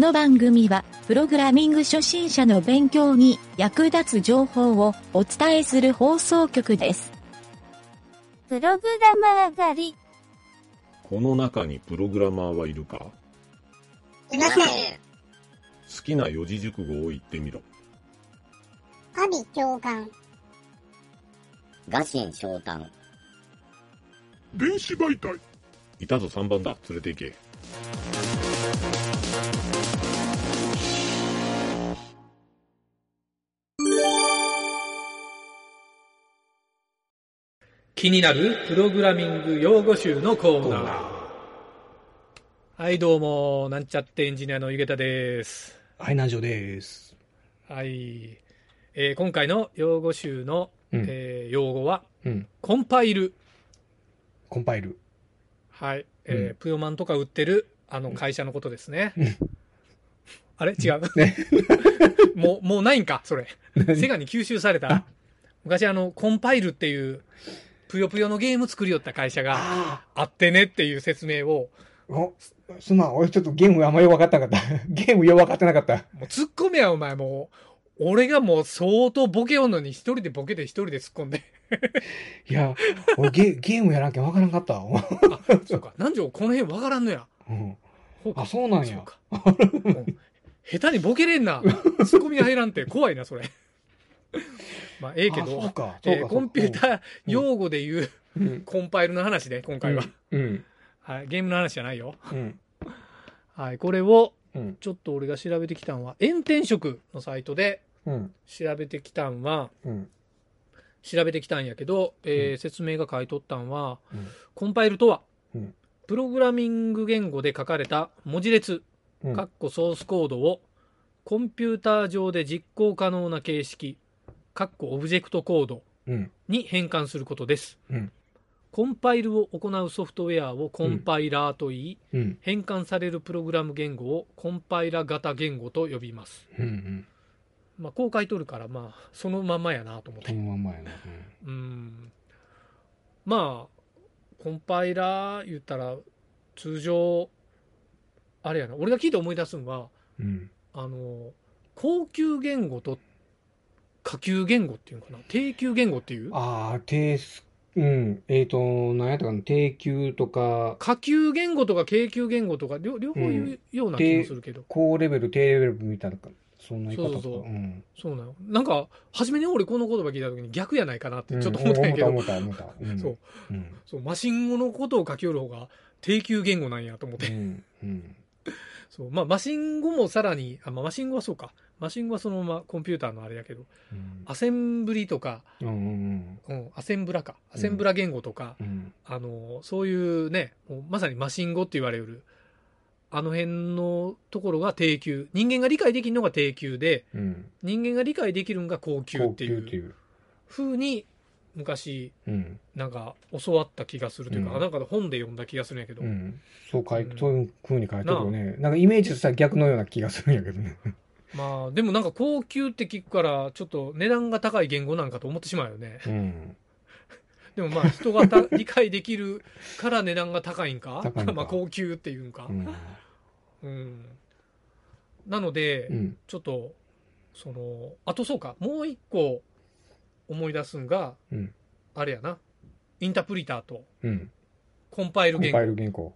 の番組は、プログラミング初心者の勉強に役立つ情報をお伝えする放送局です。プログラマー狩り。この中にプログラマーはいるか？いません。好きな四字熟語を言ってみろ。阿鼻教官。ガシン昇胆。電子媒体いたぞ3番だ。連れて行け。気になるプログラミング用語集のコーナー。はい、どうも、なんちゃってエンジニアのゆげたです。はい、南條です。はい。えー今回の用語集の、うんえー用語は、うん。コンパイル。コンパイル。はい。えーうんプヨマンとか売ってる、あの会社のことですね。うんあれ？違う。ね もう、もうないんか、それ。セガに吸収された。昔あの、コンパイルっていう、ぷよぷよのゲーム作りよった会社がああってねっていう説明を、あ。お、すすまん。俺ちょっとゲームあんまり分かってなかった。ゲームよく分かってなかった。もう突っ込めや、お前もう。俺がもう相当ボケよんのに一人でボケて一人で突っ込んで。いや、俺ゲゲームやらんけん分からんかった。あ、そうか。南條この辺わからんのや。うん。あ、そうなんや。下手にボケれんな。ツッコミが入らんって怖いな、それ。まあ、ええけあど。えーコンピューター用語で言ううん。コンパイルの話で、今回は。うん。はい、ゲームの話じゃないよ。うん。はい、これを、うん。ちょっと俺が調べてきたんは、炎天職のサイトでうん。調べてきたんは、うん。調べてきたんやけど、えーうん説明が書いとったんは、うんコンパイルとは、うんプログラミング言語で書かれた文字列、うんかっこソースコードをコンピューター上で実行可能な形式、かっこオブジェクトコードうん。に変換することです。うんコンパイルを行うソフトウェアをコンパイラーと言い、うん。変換されるプログラム言語をコンパイラ型言語と呼びます。うん。まあ、こう書いとるから、まあ、そのまんまやなと思ってそ。のまんまやな。うんまあコンパイラー言ったら通常あれやな俺が聞いて思い出すのはうん。あの高級言語と下級言語っていうのかな？低級言語っていう？ああ、低す、うん。えっと、何やったかな？低級とか、下級言語とか軽級言語とか両両方言うような気もするけど、高レベル、低レベルみたいな、そんな言い方か。そうそうそうんそうなのなんか初めに俺この言葉聞いた時に逆やないかなってちょっと思ったんやけど、思った思った思った。うん そう。うん。そうマシン語のことを書きよる方が低級言語なんやと思ってうん。うん。そう。まあ、マシン語もさらにあ、まあ、マシン語はそうか。マシン語はそのままコンピューターのあれやけどうん。アセンブリとか、うんうんうん、アセンブラか。アセンブラ言語とか、うん。あのそういうねまさにマシン語って言われるあの辺のところが低級人間が理解できるのが低級でうん。人間が理解できるのが高級高っていう級っていう。風に昔うん。なんか教わった気がするというか、うん。なんかの本で読んだ気がするんやけど、うん。そう書いうんそういう風に書いてるよね。なんかイメージとしたら逆のような気がするんやけどね。まあでもなんか高級って聞くからちょっと値段が高い言語なんかと思ってしまうよね。うん。でもまあ人がた理解できるから値段が高いんか？まあ高級っていうんか。う、ん。うん。なので、うん。ちょっとそのあとそうかもう一個思い出すんがうん。あれやな。インタープリターと。うん。コンパイルコンパイ言語、ル原稿。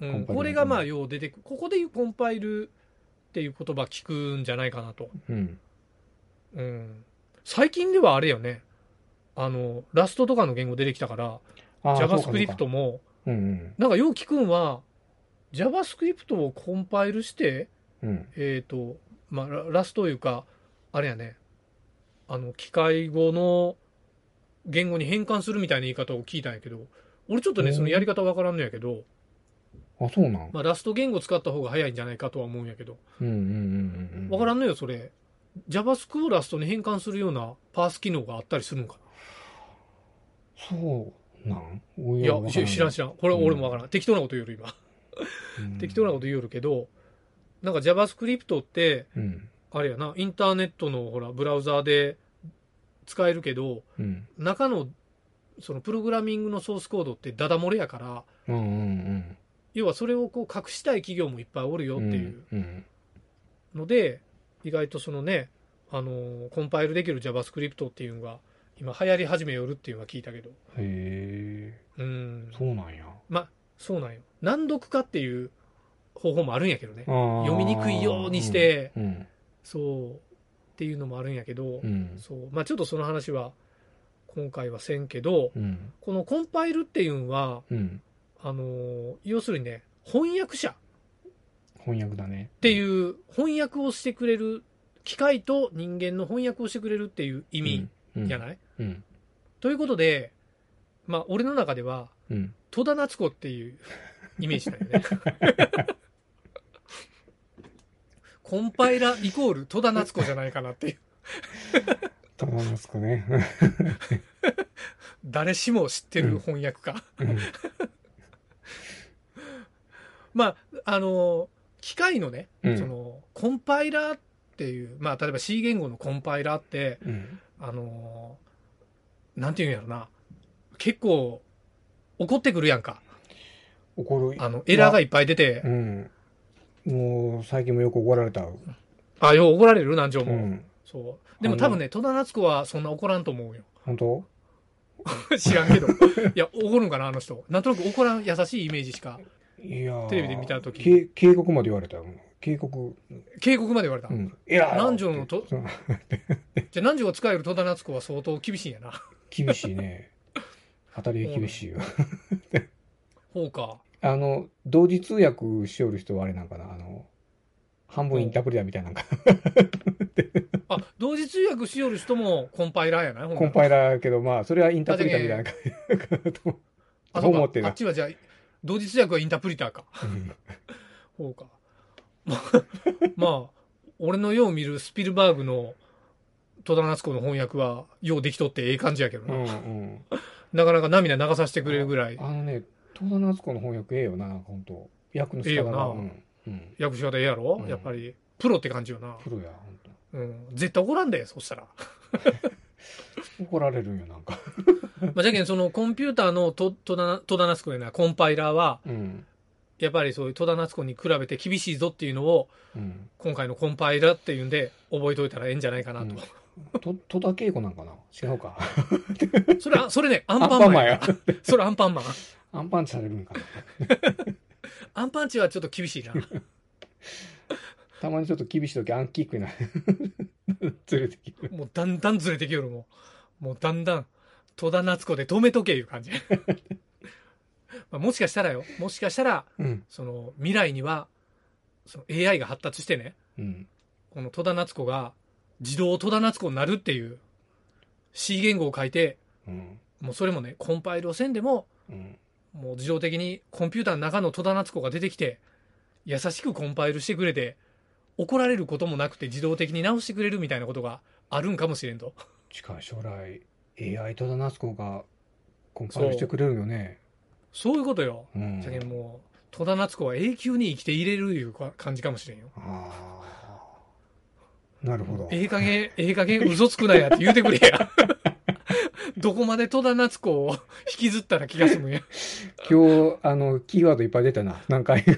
うん、これがまあよう出てくここでいうコンパイルっていう言葉聞くんじゃないかなと、うん。うん、最近ではあれよね。あのラストとかの言語出てきたから JavaScript もうんうん。なんかよう聞くんは JavaScript をコンパイルしてうん。えっ、とまあララストというかあれやねあの機械語の言語に変換するみたいな言い方を聞いたんやけど俺ちょっとねうんそのやり方わからんのやけど、あそうなん？まあ、ラスト言語使った方が早いんじゃないかとは思うんやけど。うんうんうんうんわからんのよそれ。JavaScript をラストに変換するようなパース機能があったりするのかそうなん？ないやし知らん知らん。これ俺もわからん、適当なこと言うよる今。うん。適当なこと言うよる けどなんか JavaScript ってうんあれやなインターネットのほらブラウザーで使えるけどうん中のそのプログラミングのソースコードってダダ漏れやからうんうん要はそれをこう隠したい企業もいっぱいおるよっていう、うんうんので、意外とそのね、あの、コンパイルできる JavaScript っていうのが、今流行り始めよるっていうのは聞いたけど。へえ、うん。そうなんや。まあ、そうなんよ。難読化っていう方法もあるんやけどね。読読みにくいようにしてうん。そう。っていうのもあるんやけど、うん。そう。まあちょっとその話は、今回はせんけど、うん。このコンパイルっていうのは、うん。あのー要するにね、翻訳者翻訳だね。っていう、翻訳をしてくれる、機械と人間の翻訳をしてくれるっていう意味じゃいない、うん。ということで、まあ俺の中では、うん。戸田夏子っていうイメージなんよね。コンパイライコール戸田夏子じゃないかなっていう。たまんますかね。誰しも知ってる翻訳家。うんまあ、あの、機械のね、うんその、コンパイラーっていう、まあ、例えば C 言語のコンパイラーって、うん。あの、なんていうんやろな、結構、怒ってくるやんか。怒る。あの、エラーがいっぱい出てう、ん。もう、最近もよく怒られた。あ、よう怒られる何条も。うん。そう。でも多分ね、戸田夏子はそんな怒らんと思うよ。本当？知らんけど。いや、怒るんかな、あの人。なんとなく怒らん優しいイメージしか。いやーテレビで見た時け警告まで言われたよ。警告。警告まで言われた。うん。いやー南條のと？じゃあ南條が使える戸田夏子は相当厳しいんやな。厳しいね。当たりが厳しいよ。ほうか。あの、同時通訳しよる人はあれなんかな？あの、半分インタープリターみたいなんか あ、同時通訳しよる人もコンパイラーやない？コンパイラーやけど、まあ、それはインタープリターみたいな感じかなと。思ってるあっちはじゃあ、同時通訳はインタープリターか。うんほうか。まあ、まあ、俺のよう見るスピルバーグの戸田夏子の翻訳は、ようできとってええ感じやけどうな。んうん。なかなか涙流させてくれるぐらい、あのね、戸田夏子の翻訳ええよな、本当役の仕方が。ええよなうん。うん。訳し方ええやろ、うんやっぱり。プロって感じよな。プロや、本当うん。絶対怒らんで、そしたら。怒られるんよ、なんか。まあ、じゃけん、そのコンピューターのと戸田戸田夏子やな、コンパイラーは、うん。やっぱりそういう戸田夏子に比べて厳しいぞっていうのを、うん。今回のコンパイラーっていうんで、覚えといたらええんじゃないかなと。と、戸田恵子なんかな？違うか。それは、それね、アンパンマンやパンマンや。それアンパンマン。アンパンチされるんかな。アンパンチはちょっと厳しいな。たまにちょっと厳しい時アンキックになる。ずれてきる。もうだんだんずれてきよるもん。もうだんだん、戸田夏子で止めとけいう感じ。まあもしかしたらよ、もしかしたら、うん。その未来には、その AI が発達してね、うん。この戸田夏子が自動戸田夏子になるっていう C 言語を書いて、うん。もうそれもね、コンパイルをせんでも、うん。もう自動的にコンピューターの中の戸田夏子が出てきて、優しくコンパイルしてくれて、怒られることもなくて自動的に直してくれるみたいなことがあるんかもしれんと。近い将来、AI 戸田夏子がコンパイルしてくれるよね。そういうことよ。うん。じゃけんもう、戸田夏子は永久に生きていれるいうか感じかもしれんよ。ああ。なるほど。ええ加減、ええ加減嘘つくなやって言うてくれや。どこまで戸田夏子を 引きずったら気が済むんや。今日、あの、キーワードいっぱい出たな。何回？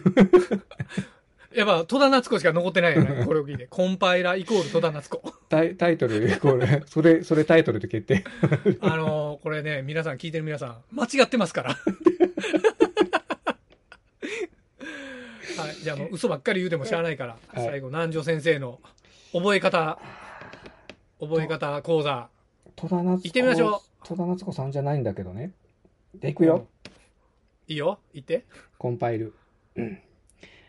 やっぱ戸田夏子しか残ってないよね。これを聞いて。コンパイライコール戸田夏子。タイタイトル、これ、それ、それタイトルで決定。あのーこれね、皆さん聞いてる皆さん、間違ってますから。はい、じゃあもう嘘ばっかり言うてもしゃあないから、はい最後、南條先生の覚え方、覚え方講座。戸田夏子。行ってみましょう。戸田夏子さんじゃないんだけどね。で、いくよ。いいよ、言って。コンパイル。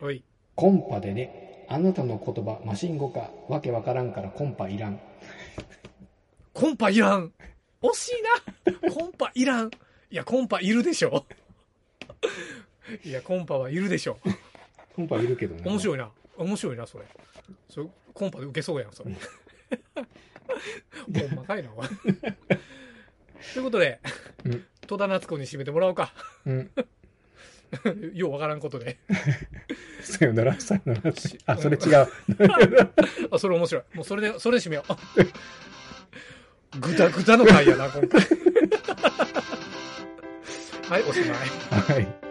おい。コンパでね、あなたの言葉、マシン語か、わけわからんからコンパいらん。コンパいらん。惜しいな。コンパいらん。いや、コンパいるでしょ。いや、コンパはいるでしょ。コンパいるけどね。面白いな。面白いな、それ。それコンパで受けそうやん、それ。ほんまかいな、おいということで、うん戸田夏子に締めてもらおうか。うん。ようわからんことで。さよなら、さよならし。あ、それ違う。あ、それ面白い。もうそれで、それで締めよう。ぐだぐだの回やな、今回。はい、おしまい。はい。